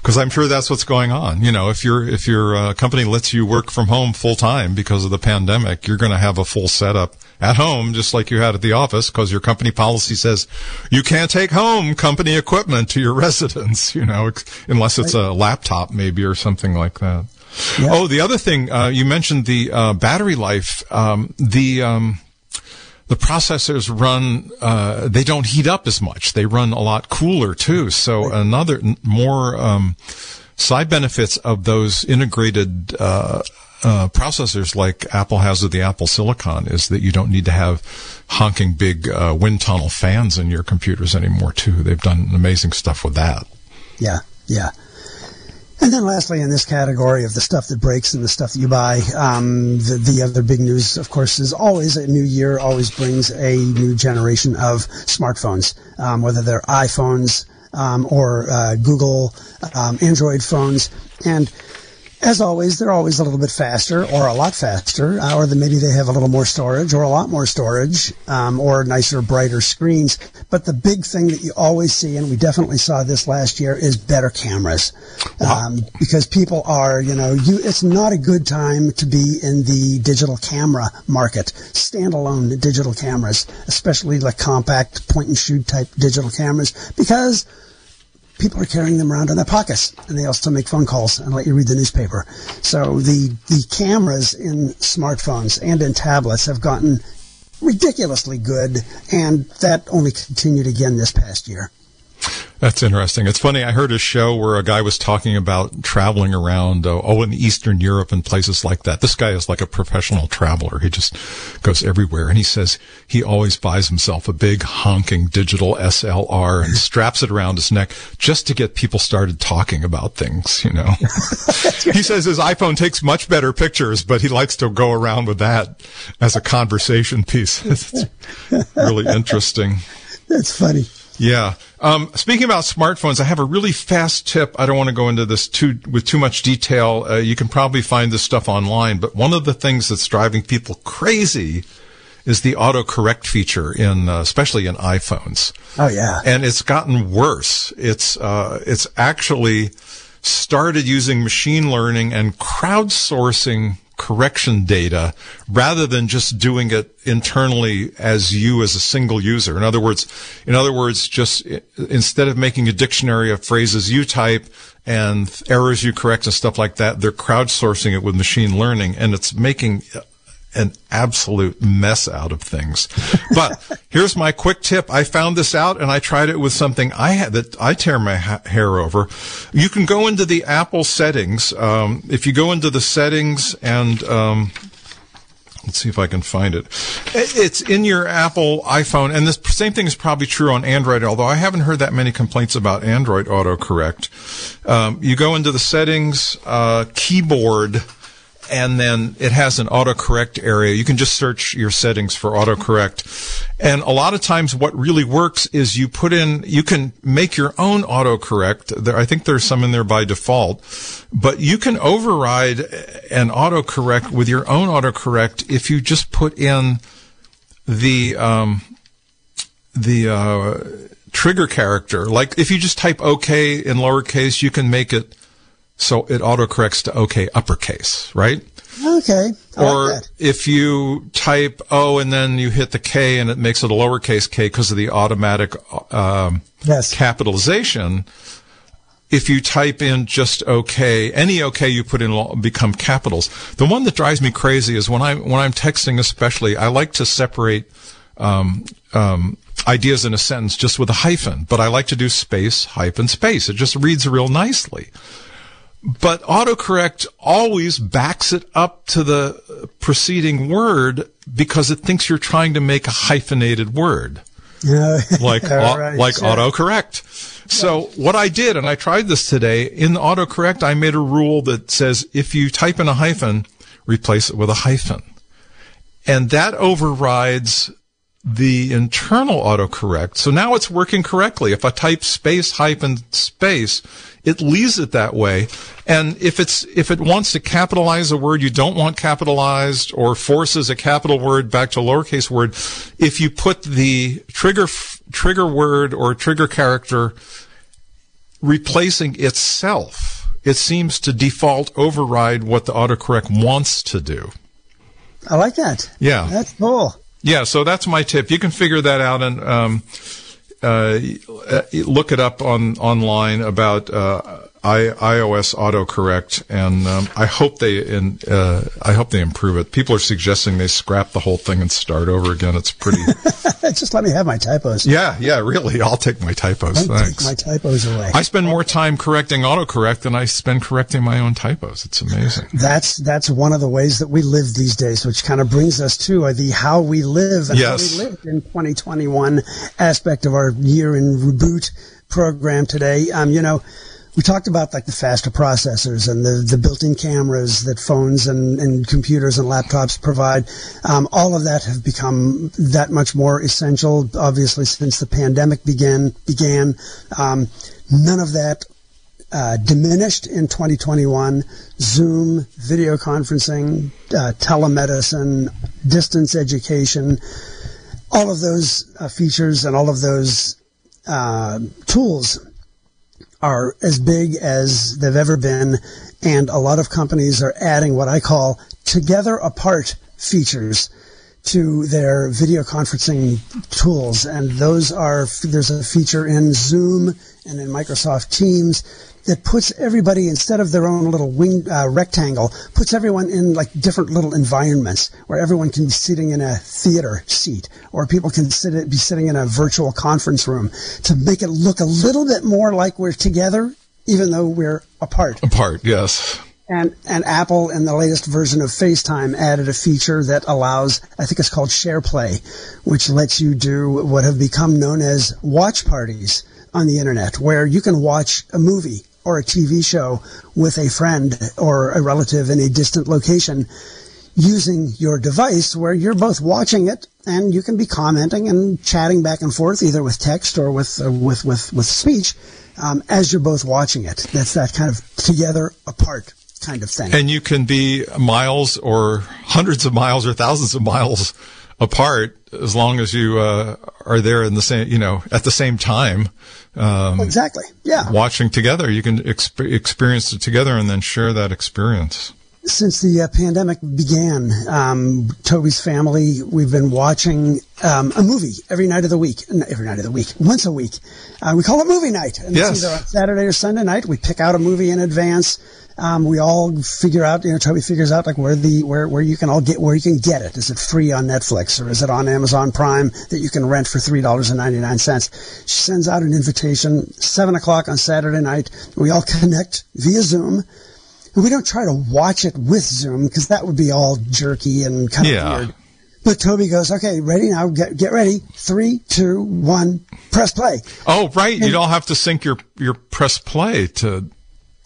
A: because I'm sure that's what's going on. You know, if your if your uh, company lets you work from home full time because of the pandemic, you're going to have a full setup at home, just like you had at the office, because your company policy says you can't take home company equipment to your residence. You know, unless it's a laptop, maybe or something like that.
B: Yeah.
A: Oh, the other thing uh, you mentioned the uh, battery life. Um, the um, the processors run uh, they don't heat up as much they run a lot cooler too so another n- more um, side benefits of those integrated uh, uh, processors like apple has with the apple silicon is that you don't need to have honking big uh, wind tunnel fans in your computers anymore too they've done amazing stuff with that
B: Yeah, yeah. And then lastly, in this category of the stuff that breaks and the stuff that you buy, um, the, the other big news, of course, is always a new year always brings a new generation of smartphones, um, whether they're iPhones um, or uh, Google um, Android phones. And as always, they're always a little bit faster or a lot faster, uh, or maybe they have a little more storage or a lot more storage, um, or nicer, brighter screens. But the big thing that you always see, and we definitely saw this last year, is better cameras. Um, because people are, you know, you, it's not a good time to be in the digital camera market, standalone digital cameras, especially like compact point and shoot type digital cameras, because people are carrying them around in their pockets and they also make phone calls and let you read the newspaper. So the, the cameras in smartphones and in tablets have gotten ridiculously good and that only continued again this past year.
A: That's interesting. It's funny. I heard a show where a guy was talking about traveling around, uh, oh, in Eastern Europe and places like that. This guy is like a professional traveler. He just goes everywhere. And he says he always buys himself a big honking digital SLR and straps it around his neck just to get people started talking about things, you know. he says his iPhone takes much better pictures, but he likes to go around with that as a conversation piece. It's really interesting.
B: That's funny.
A: Yeah. Um, speaking about smartphones, I have a really fast tip. I don't want to go into this too with too much detail. Uh, you can probably find this stuff online, but one of the things that's driving people crazy is the autocorrect feature in, uh, especially in iPhones.
B: Oh yeah.
A: And it's gotten worse. It's uh, it's actually started using machine learning and crowdsourcing correction data rather than just doing it internally as you as a single user. In other words, in other words, just instead of making a dictionary of phrases you type and errors you correct and stuff like that, they're crowdsourcing it with machine learning and it's making an absolute mess out of things. But here's my quick tip. I found this out and I tried it with something I had that I tear my ha- hair over. You can go into the Apple settings. Um, if you go into the settings and, um, Let's see if I can find it. It- It's in your Apple iPhone, and the same thing is probably true on Android, although I haven't heard that many complaints about Android autocorrect. Um, you go into the settings, uh, keyboard, and then it has an autocorrect area. You can just search your settings for autocorrect. And a lot of times what really works is you put in, you can make your own autocorrect. There, I think there's some in there by default, but you can override an autocorrect with your own autocorrect if you just put in the, um, the uh, trigger character. Like if you just type OK in lowercase, you can make it so it autocorrects to OK uppercase, right?
B: Okay. I
A: or
B: like
A: if you type O and then you hit the K and it makes it a lowercase k because of the automatic um,
B: Yes.
A: capitalization. If you type in just OK, any OK you put in will become capitals. The one that drives me crazy is when I'm when I'm texting, especially, I like to separate um, um, ideas in a sentence just with a hyphen, but I like to do space hyphen space. It just reads real nicely but autocorrect always backs it up to the preceding word because it thinks you're trying to make a hyphenated word
B: Yeah.
A: like
B: right,
A: like autocorrect. So what I did, and I tried this today in the autocorrect, I made a rule that says if you type in a hyphen, replace it with a hyphen, and that overrides the internal autocorrect. So now it's working correctly. If I type space hyphen space, it leaves it that way. And if it's, if it wants to capitalize a word you don't want capitalized or forces a capital word back to a lowercase word, if you put the trigger, trigger word or trigger character replacing itself, it seems to default override what the autocorrect wants to do.
B: I like that.
A: Yeah.
B: That's cool.
A: Yeah, so that's my tip. You can figure that out and um, uh, look it up on online about uh, I, iOS autocorrect, and um, I hope they in, uh, I hope they improve it. People are suggesting they scrap the whole thing and start over again. It's pretty.
B: Just let me have my typos.
A: yeah, yeah, really. I'll take my typos.
B: Don't
A: Thanks.
B: my typos away.
A: I spend more time correcting autocorrect than I spend correcting my own typos. It's amazing.
B: That's that's one of the ways that we live these days, which kind of brings us to uh, the how we live and
A: Yes.
B: how we lived in 2021 aspect of our year in reboot program today. Um, you know, we talked about like the faster processors and the, the built-in cameras that phones and, and computers and laptops provide. Um, all of that have become that much more essential, obviously, since the pandemic began. Began. Um, none of that uh, diminished in 2021. Zoom, video conferencing, uh, telemedicine, distance education, all of those uh, features and all of those uh, tools are as big as they've ever been, and a lot of companies are adding what I call together apart features to their video conferencing tools, and those are there's a feature in Zoom and in Microsoft Teams that puts everybody instead of their own little wing uh, rectangle, puts everyone in like different little environments where everyone can be sitting in a theater seat, or people can sit be sitting in a virtual conference room to make it look a little bit more like we're together, even though we're apart.
A: Apart, yes.
B: And, and Apple in the latest version of FaceTime added a feature that allows, I think it's called SharePlay, which lets you do what have become known as watch parties on the internet, where you can watch a movie or a TV show with a friend or a relative in a distant location using your device where you're both watching it and you can be commenting and chatting back and forth either with text or with uh, with with with speech um, as you're both watching it. That's that kind of together apart kind of thing.
A: And you can be miles or hundreds of miles or thousands of miles apart as long as you uh, are there in the same, you know, at the same time. Um,
B: exactly. Yeah.
A: Watching together, you can exp- experience it together and then share that experience.
B: Since the uh, pandemic began, um, Toby's family, we've been watching um, a movie every night of the week. Every night of the week, once a week. Uh, we call it movie night. And
A: Yes.
B: It's either on Saturday or Sunday night. We pick out a movie in advance. Um, we all figure out, you know, Toby figures out like where the where where you can all get where you can get it. Is it free on Netflix or is it on Amazon Prime that you can rent for three dollars and ninety nine cents? She sends out an invitation seven o'clock on Saturday night. We all connect via Zoom. And we don't try to watch it with Zoom because that would be all jerky and kind of
A: Yeah.
B: weird. But Toby goes, okay, ready now, get, get ready. Three, two, one, press play.
A: Oh, right. You don't have to sync your, your press play to,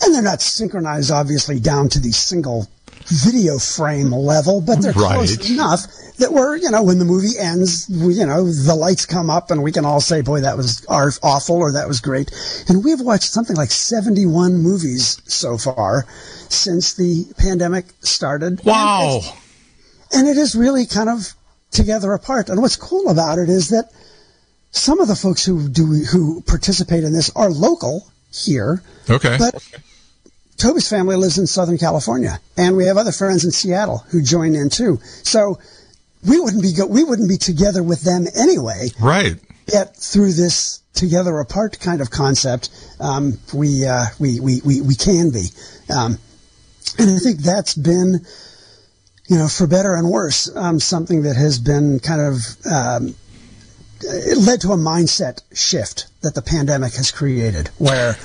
B: And they're not synchronized, obviously, down to the single video frame level, but they're close enough that we're, you know, when the movie ends, we, you know, the lights come up and we can all say, boy, that was awful or that was great. And we've watched something like 71 movies so far since the pandemic started.
A: Wow.
B: it's- and it is really kind of together apart. And what's cool about it is that some of the folks who do who participate in this are local here.
A: Okay.
B: But Toby's family lives in Southern California, and we have other friends in Seattle who join in too. So we wouldn't be go- we wouldn't be together with them anyway.
A: Right.
B: Yet through this together apart kind of concept, um, we, uh, we we we we can be, um, and I think that's been, you know, for better and worse, um, something that has been kind of um, it led to a mindset shift that the pandemic has created, where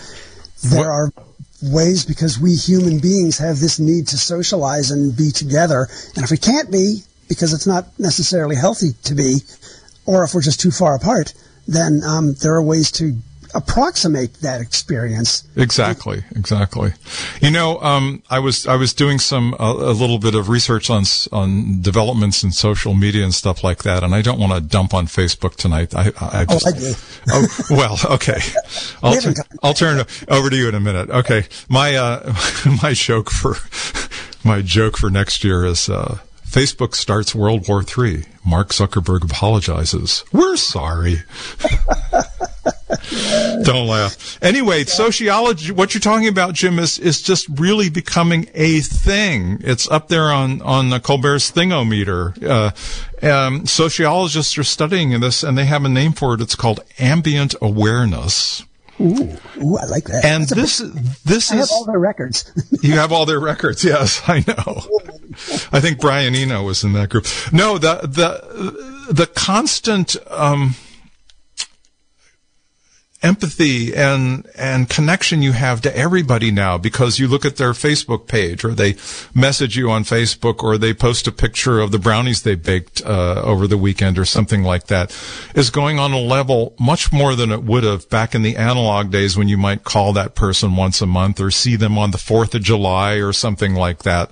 B: there
A: What-
B: are ways because we human beings have this need to socialize and be together, and if we can't be because it's not necessarily healthy to be, or if we're just too far apart, then um, there are ways to approximate that experience.
A: Exactly, exactly. You know, um, I was I was doing some a, a little bit of research on on developments in social media and stuff like that, and I don't want to dump on Facebook tonight. I I just
B: I do.
A: oh well, okay. I'll,
B: gotten-
A: I'll turn over to you in a minute. Okay, my uh, my joke for my joke for next year is. Uh, Facebook starts World War III. Mark Zuckerberg apologizes. We're sorry. Don't laugh. Anyway, sociology, what you're talking about, Jim, is, is just really becoming a thing. It's up there on, on the Colbert's Thingometer. Uh, um, sociologists are studying this and they have a name for it. It's called ambient awareness.
B: Ooh, ooh, I like that.
A: And
B: That's
A: this, this
B: I have
A: is,
B: all their records.
A: you have all their records. Yes, I know. I think Brian Eno was in that group. No, the, the, the constant, um, empathy and and connection you have to everybody now because you look at their Facebook page or they message you on Facebook or they post a picture of the brownies they baked uh, over the weekend or something like that is going on a level much more than it would have back in the analog days when you might call that person once a month or see them on the 4th of July or something like that.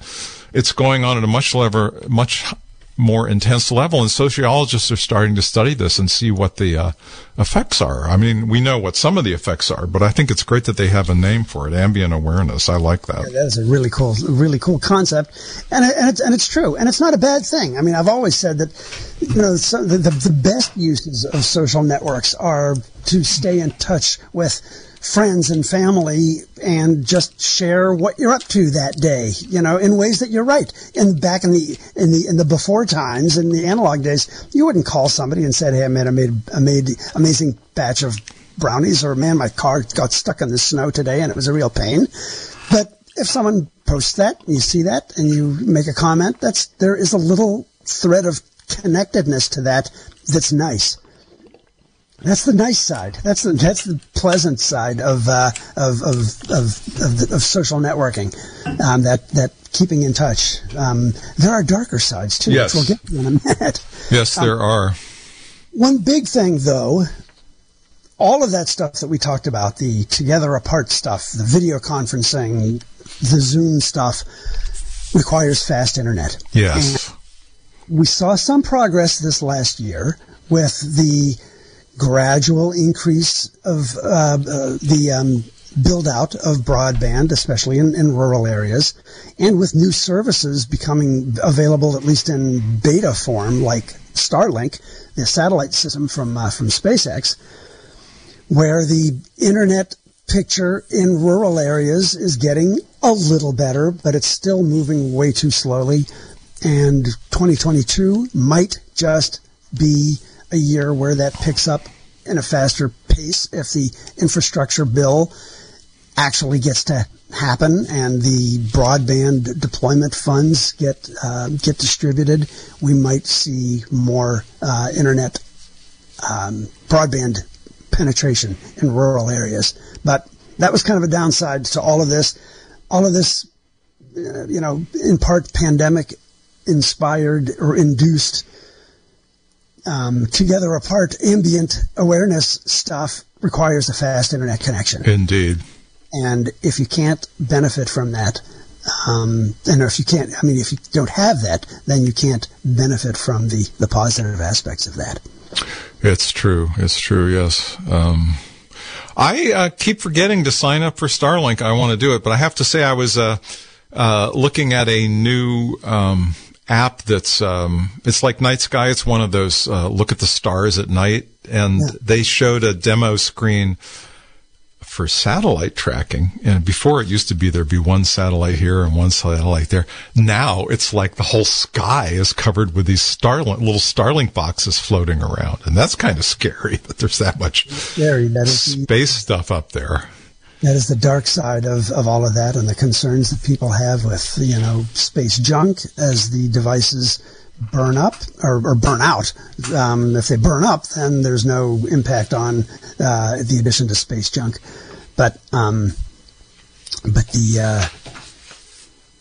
A: It's going on at a much level much more intense level, and sociologists are starting to study this and see what the uh, effects are. I mean, we know what some of the effects are, but I think it's great that they have a name for it, ambient awareness. I like that.
B: That is a really cool, really cool concept, and and it's and it's true, and it's not a bad thing. I mean, I've always said that, you know, the, the the best uses of social networks are to stay in touch with friends and family and just share what you're up to that day, you know, in ways that you're right. And back in the in the in the before times, in the analog days, you wouldn't call somebody and said, "Hey, made I made I made amazing batch of brownies," or "Man, my car got stuck in the snow today and it was a real pain." But if someone posts that, and you see that, and you make a comment, that's there is a little thread of connectedness to that that's nice. That's the nice side. That's the that's the pleasant side of uh, of of of of, the, of social networking. Um, that that keeping in touch. Um, there are darker sides too,
A: Yes.
B: which we'll get to in a minute.
A: Yes, there are.
B: One big thing, though, all of that stuff that we talked about, the together apart stuff, the video conferencing, the Zoom stuff, requires fast internet.
A: Yes.
B: We saw some progress this last year with the gradual increase of uh, uh, the um, build out of broadband, especially in, in rural areas, and with new services becoming available, at least in beta form, like Starlink, the satellite system from uh, from SpaceX, where the internet picture in rural areas is getting a little better, but it's still moving way too slowly. And 2022 might just be a year where that picks up in a faster pace if the infrastructure bill actually gets to happen and the broadband deployment funds get uh, get distributed. We might see more uh, internet um, broadband penetration in rural areas. But that was kind of a downside to all of this. All of this, uh, you know, in part pandemic inspired or induced um, together apart ambient awareness stuff requires a fast internet connection.
A: Indeed.
B: And if you can't benefit from that, um, and if you can't, I mean, if you don't have that, then you can't benefit from the, the positive aspects of that.
A: It's true. It's true. Yes. Um, I uh, keep forgetting to sign up for Starlink. I want to do it, but I have to say I was uh, uh, looking at a new um, app that's um, it's like Night Sky. It's one of those uh, look at the stars at night, and yeah. they showed a demo screen for satellite tracking. And before it used to be there'd be one satellite here and one satellite there. Now it's like the whole sky is covered with these starlink little Starlink boxes floating around, and that's kind of scary that there's that much
B: scary. That
A: space stuff up there
B: that is the dark side of, of all of that and the concerns that people have with, you know, space junk as the devices burn up or, or burn out. Um, if they burn up, then there's no impact on uh, the addition to space junk. But um, but the, uh,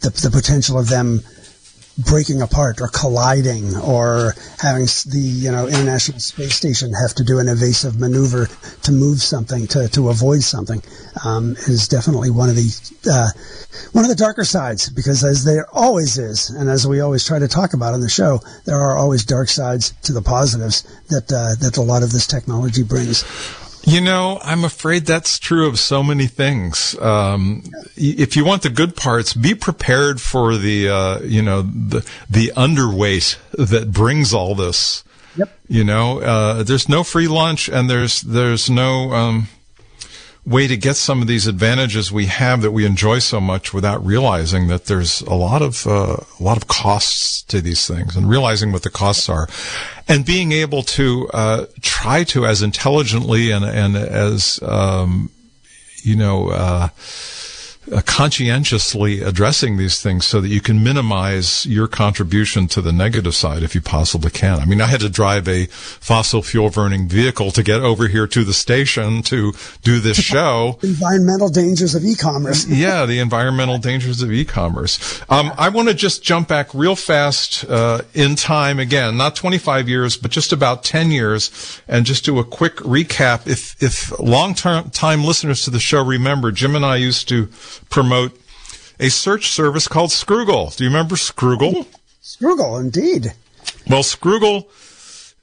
B: the the potential of them breaking apart or colliding or having the you know International Space Station have to do an evasive maneuver to move something to, to avoid something um, is definitely one of the uh, one of the darker sides because as there always is and as we always try to talk about on the show there are always dark sides to the positives that uh, that a lot of this technology brings.
A: You know, I'm afraid that's true of so many things. Um, if you want the good parts, be prepared for the, uh, you know, the, the underweight that brings all this.
B: Yep.
A: You know, uh, there's no free lunch and there's, there's no, um, way to get some of these advantages we have that we enjoy so much without realizing that there's a lot of uh, a lot of costs to these things and realizing what the costs are. And being able to uh, try to as intelligently and and as um, you know uh, conscientiously addressing these things so that you can minimize your contribution to the negative side if you possibly can. I mean, I had to drive a fossil fuel burning vehicle to get over here to the station to do this show.
B: environmental dangers of e-commerce.
A: yeah, the environmental dangers of e-commerce. Um, I want to just jump back real fast uh, in time again, not 25 years, but just about 10 years, and just do a quick recap. If if long term time listeners to the show remember, Jim and I used to promote a search service called Scroogle. Do you remember Scroogle?
B: Scroogle, indeed.
A: Well, Scroogle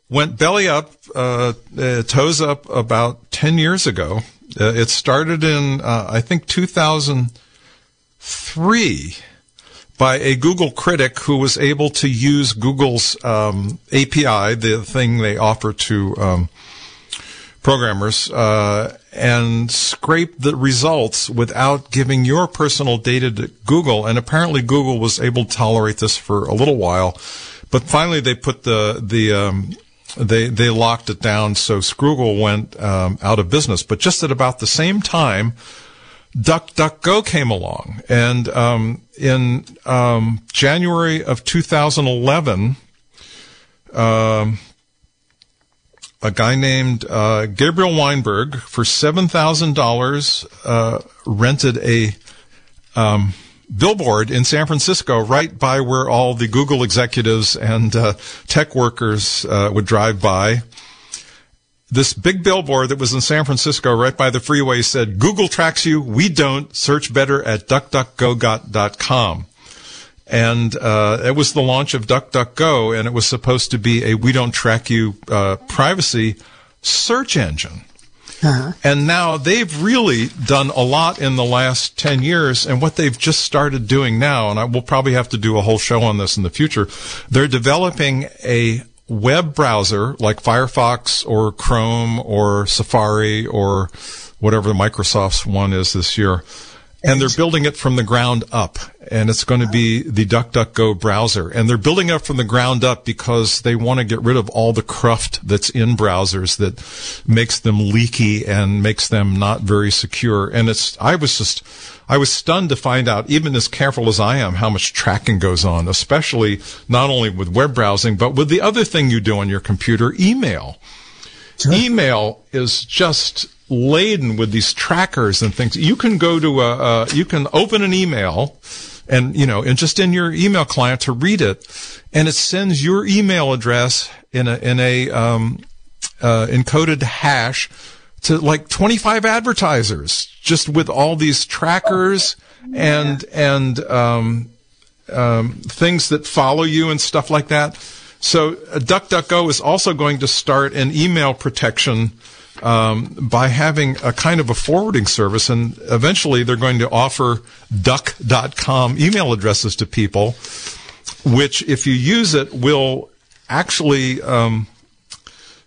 A: went belly up, uh, uh, toes up about 10 years ago. Uh, it started in, uh, I think, 2003 by a Google critic who was able to use Google's um, API, the thing they offer to um, programmers, uh, and scrape the results without giving your personal data to Google. And apparently Google was able to tolerate this for a little while, but finally they put the, the, um, they, they locked it down. So Scroogle went, um, out of business. But just at about the same time, DuckDuckGo came along. And, um, in, um, January of 2011, um, a guy named uh, Gabriel Weinberg for seven thousand uh, dollars rented a um, billboard in San Francisco, right by where all the Google executives and uh, tech workers uh, would drive by. This big billboard that was in San Francisco, right by the freeway, said, "Google tracks you. We don't. Search better at duckduckgo.com." and uh, it was the launch of DuckDuckGo, and it was supposed to be a "We don't track you" uh, privacy search engine. Uh-huh. And now they've really done a lot in the last 10 years. And what they've just started doing now, and I will probably have to do a whole show on this in the future, they're developing a web browser like Firefox or Chrome or Safari or whatever Microsoft's one is this year and they're building it from the ground up and it's going to be the DuckDuckGo browser. And they're building it from the ground up because they want to get rid of all the cruft that's in browsers that makes them leaky and makes them not very secure. And it's, I was just, I was stunned to find out, even as careful as I am, how much tracking goes on, especially not only with web browsing, but with the other thing you do on your computer, email. Sure. Email is just laden with these trackers and things. You can go to a, you can open an email and, you know, and just in your email client to read it and it sends your email address in a, in a, um, uh, encoded hash to like 25 advertisers just with all these trackers and, and, um, um, things that follow you and stuff like that. So uh, DuckDuckGo is also going to start an email protection um, by having a kind of a forwarding service, and eventually they're going to offer duck.com email addresses to people. which, if you use it, will actually um,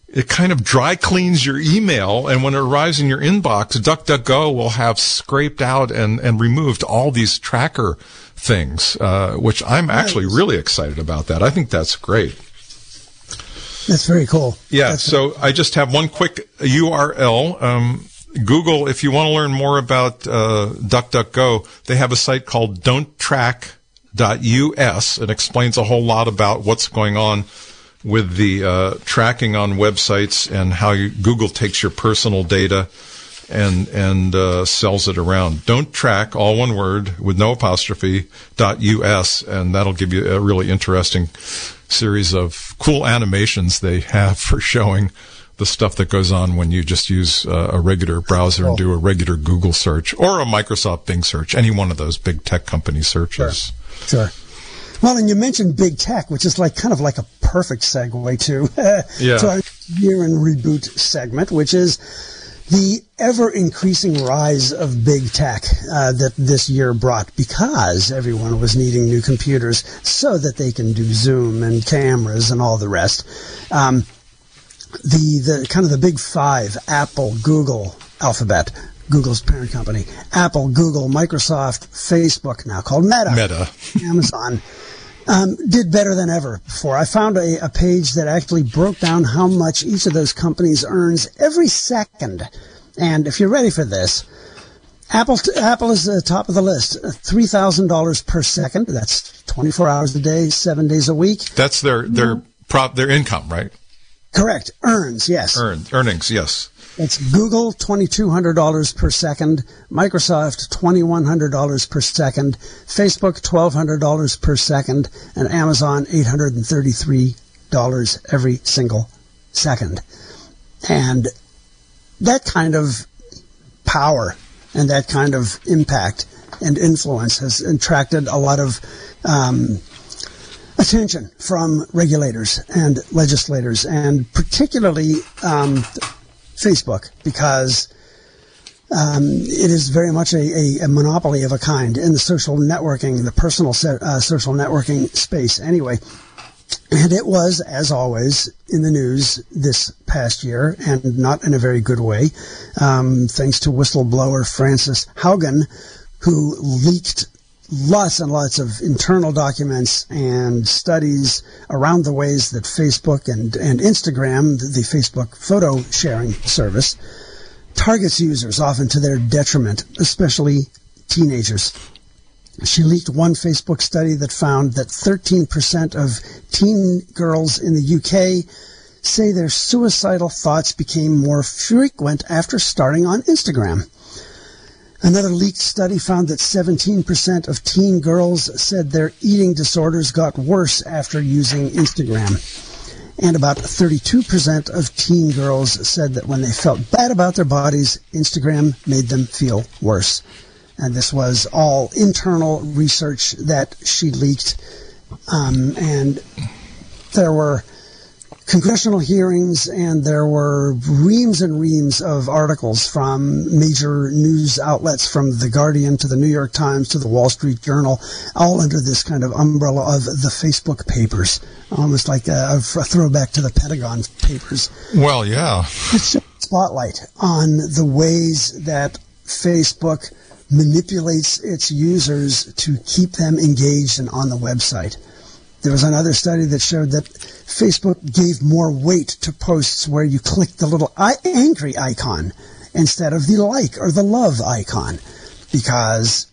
A: it kind of dry cleans your email, and when it arrives in your inbox, DuckDuckGo will have scraped out and, and removed all these tracker things, uh, which I'm actually really excited about that. I think that's great.
B: That's very cool.
A: Yeah.
B: That's
A: so I just have one quick URL. Um, Google, if you want to learn more about uh, DuckDuckGo, they have a site called donttrack.us. It explains a whole lot about what's going on with the uh, tracking on websites and how you, Google takes your personal data and and uh, sells it around. Don't track all one word with no apostrophe dot us, and that'll give you a really interesting series of cool animations they have for showing the stuff that goes on when you just use uh, a regular browser and do a regular Google search or a Microsoft Bing search, any one of those big tech company searches.
B: Sure. sure. Well, and you mentioned big tech, which is like kind of like a perfect segue to,
A: Yeah.
B: to our year in reboot segment, which is the ever increasing rise of big tech uh, that this year brought because everyone was needing new computers so that they can do Zoom and cameras and all the rest. Um, the the kind of the big five: Apple, Google, Alphabet. Google's parent company, Apple, Google, Microsoft, Facebook, now called Meta,
A: Meta.
B: Amazon, um, did better than ever before. I found a, a page that actually broke down how much each of those companies earns every second. And if you're ready for this, Apple Apple is the top of the list, three thousand dollars per second. That's 24 hours a day, seven days a week.
A: That's their their prop their income, right?
B: Correct. Earns, yes.
A: Earned earnings, yes.
B: It's Google $2,200 per second, Microsoft $2,100 per second, Facebook $1,200 per second, and Amazon $833 every single second. And that kind of power and that kind of impact and influence has attracted a lot of um, attention from regulators and legislators, and particularly um, Facebook, because um, it is very much a, a, a, monopoly of a kind in the social networking, the personal uh, social networking space. Anyway, and it was, as always, in the news this past year, and not in a very good way, um, thanks to whistleblower Frances Haugen, who leaked lots and lots of internal documents and studies around the ways that Facebook and, and Instagram, the Facebook photo sharing service, targets users often to their detriment, especially teenagers. She leaked one Facebook study that found that 13% of teen girls in the UK say their suicidal thoughts became more frequent after starting on Instagram. Another leaked study found that 17% of teen girls said their eating disorders got worse after using Instagram. And about 32% of teen girls said that when they felt bad about their bodies, Instagram made them feel worse. And this was all internal research that she leaked. Um, and there were congressional hearings, and there were reams and reams of articles from major news outlets, from The Guardian to the New York Times to the Wall Street Journal, all under this kind of umbrella of the Facebook papers, almost like a, a throwback to the Pentagon papers.
A: Well, yeah.
B: Spotlight on the ways that Facebook manipulates its users to keep them engaged and on the website. There was another study that showed that Facebook gave more weight to posts where you click the little angry icon instead of the like or the love icon because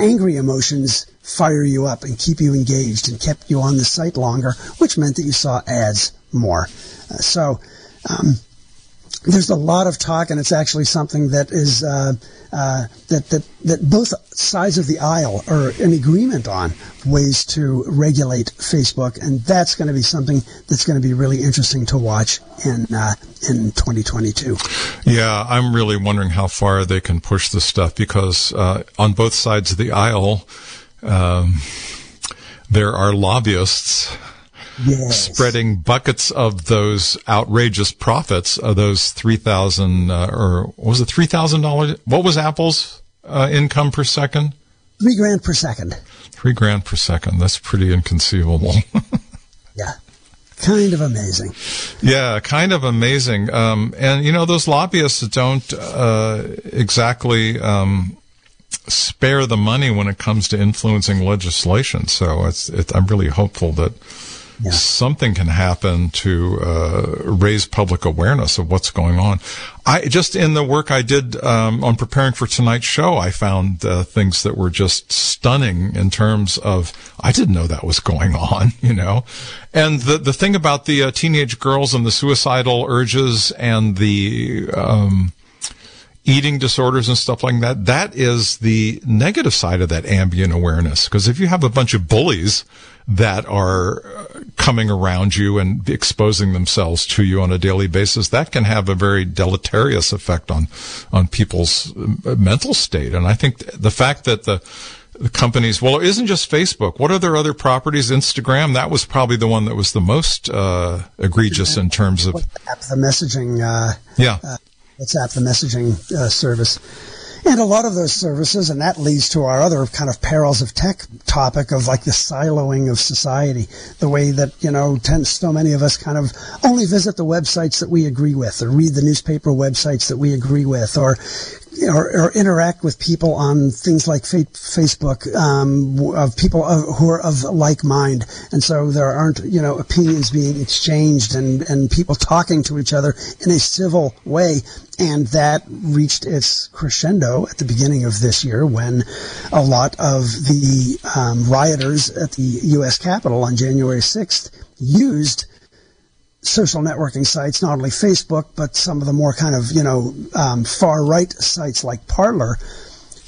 B: angry emotions fire you up and keep you engaged and kept you on the site longer, which meant that you saw ads more. Uh, so, um, there's a lot of talk, and it's actually something that is uh, uh, that that that both sides of the aisle are in agreement on ways to regulate Facebook, and that's going to be something that's going to be really interesting to watch in uh, in 2022.
A: Yeah, I'm really wondering how far they can push this stuff because uh, on both sides of the aisle, um, there are lobbyists
B: Yes.
A: spreading buckets of those outrageous profits of those three thousand uh, or what was it three thousand dollars? What was Apple's uh, income per second?
B: three grand per second.
A: Three grand per second. That's pretty inconceivable.
B: yeah. Kind of amazing.
A: Yeah, kind of amazing. Um, and, you know, those lobbyists don't uh, exactly um, spare the money when it comes to influencing legislation. So it, I'm really hopeful that something can happen to uh, raise public awareness of what's going on. I just in the work I did um, on preparing for tonight's show, I found uh, things that were just stunning in terms of I didn't know that was going on, you know. And the the thing about the uh, teenage girls and the suicidal urges and the um, eating disorders and stuff like that, that is the negative side of that ambient awareness. Because if you have a bunch of bullies that are coming around you and exposing themselves to you on a daily basis, that can have a very deleterious effect on, on people's uh, mental state. And I think the fact that the, the companies, well, it isn't just Facebook. What are their other properties? Instagram, that was probably the one that was the most uh, egregious in terms of
B: the messaging. Uh,
A: yeah,
B: uh, WhatsApp, the messaging uh, service. And a lot of those services, and that leads to our other kind of perils of tech topic of like the siloing of society, the way that, you know, tends so many of us kind of only visit the websites that we agree with or read the newspaper websites that we agree with or or, or, interact with people on things like fa- Facebook um, of people of, who are of like mind, and so there aren't you know opinions being exchanged and and people talking to each other in a civil way, and that reached its crescendo at the beginning of this year when a lot of the um, rioters at the U.S. Capitol on January 6th used social networking sites, not only Facebook, but some of the more kind of, you know, um, far right sites like Parler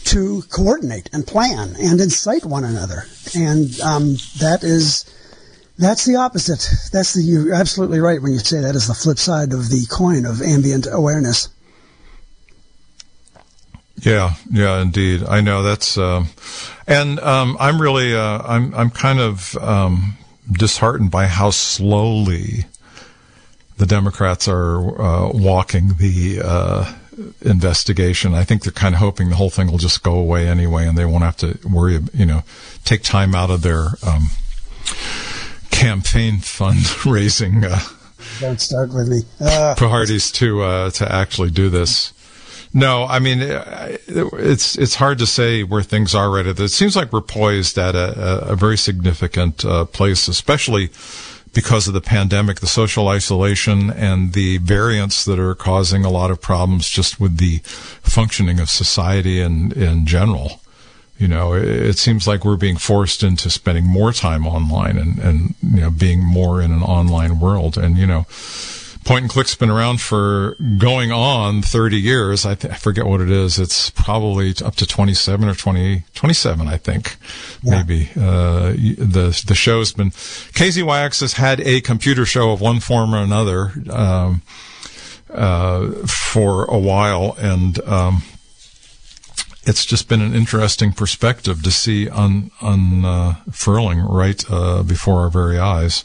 B: to coordinate and plan and incite one another. And um, that is. That's the opposite. That's the you're absolutely right when you say that is the flip side of the coin of ambient awareness.
A: Yeah, yeah, indeed. I know that's, uh, and um, I'm really, uh, I'm, I'm kind of um, disheartened by how slowly the Democrats are uh, walking the uh, investigation. I think they're kind of hoping the whole thing will just go away anyway, and they won't have to worry. You know, take time out of their um, campaign fundraising. Uh,
B: Don't start with me.
A: Uh, parties to uh, to actually do this. No, I mean it's it's hard to say where things are right at. It seems like we're poised at a, a very significant uh, place, especially because of the pandemic, the social isolation, and the variants that are causing a lot of problems just with the functioning of society in, in general. You know, it, it seems like we're being forced into spending more time online and, and, you know, being more in an online world. And, you know, point and click's been around for going on 30 years. I, th- I, forget what it is. It's probably up to 27 or 20, 27, I think, yeah. maybe. Uh, the, the show's been, KZYX has had a computer show of one form or another, um, uh, for a while. And, um, it's just been an interesting perspective to see un, unfurling uh, right uh, before our very eyes.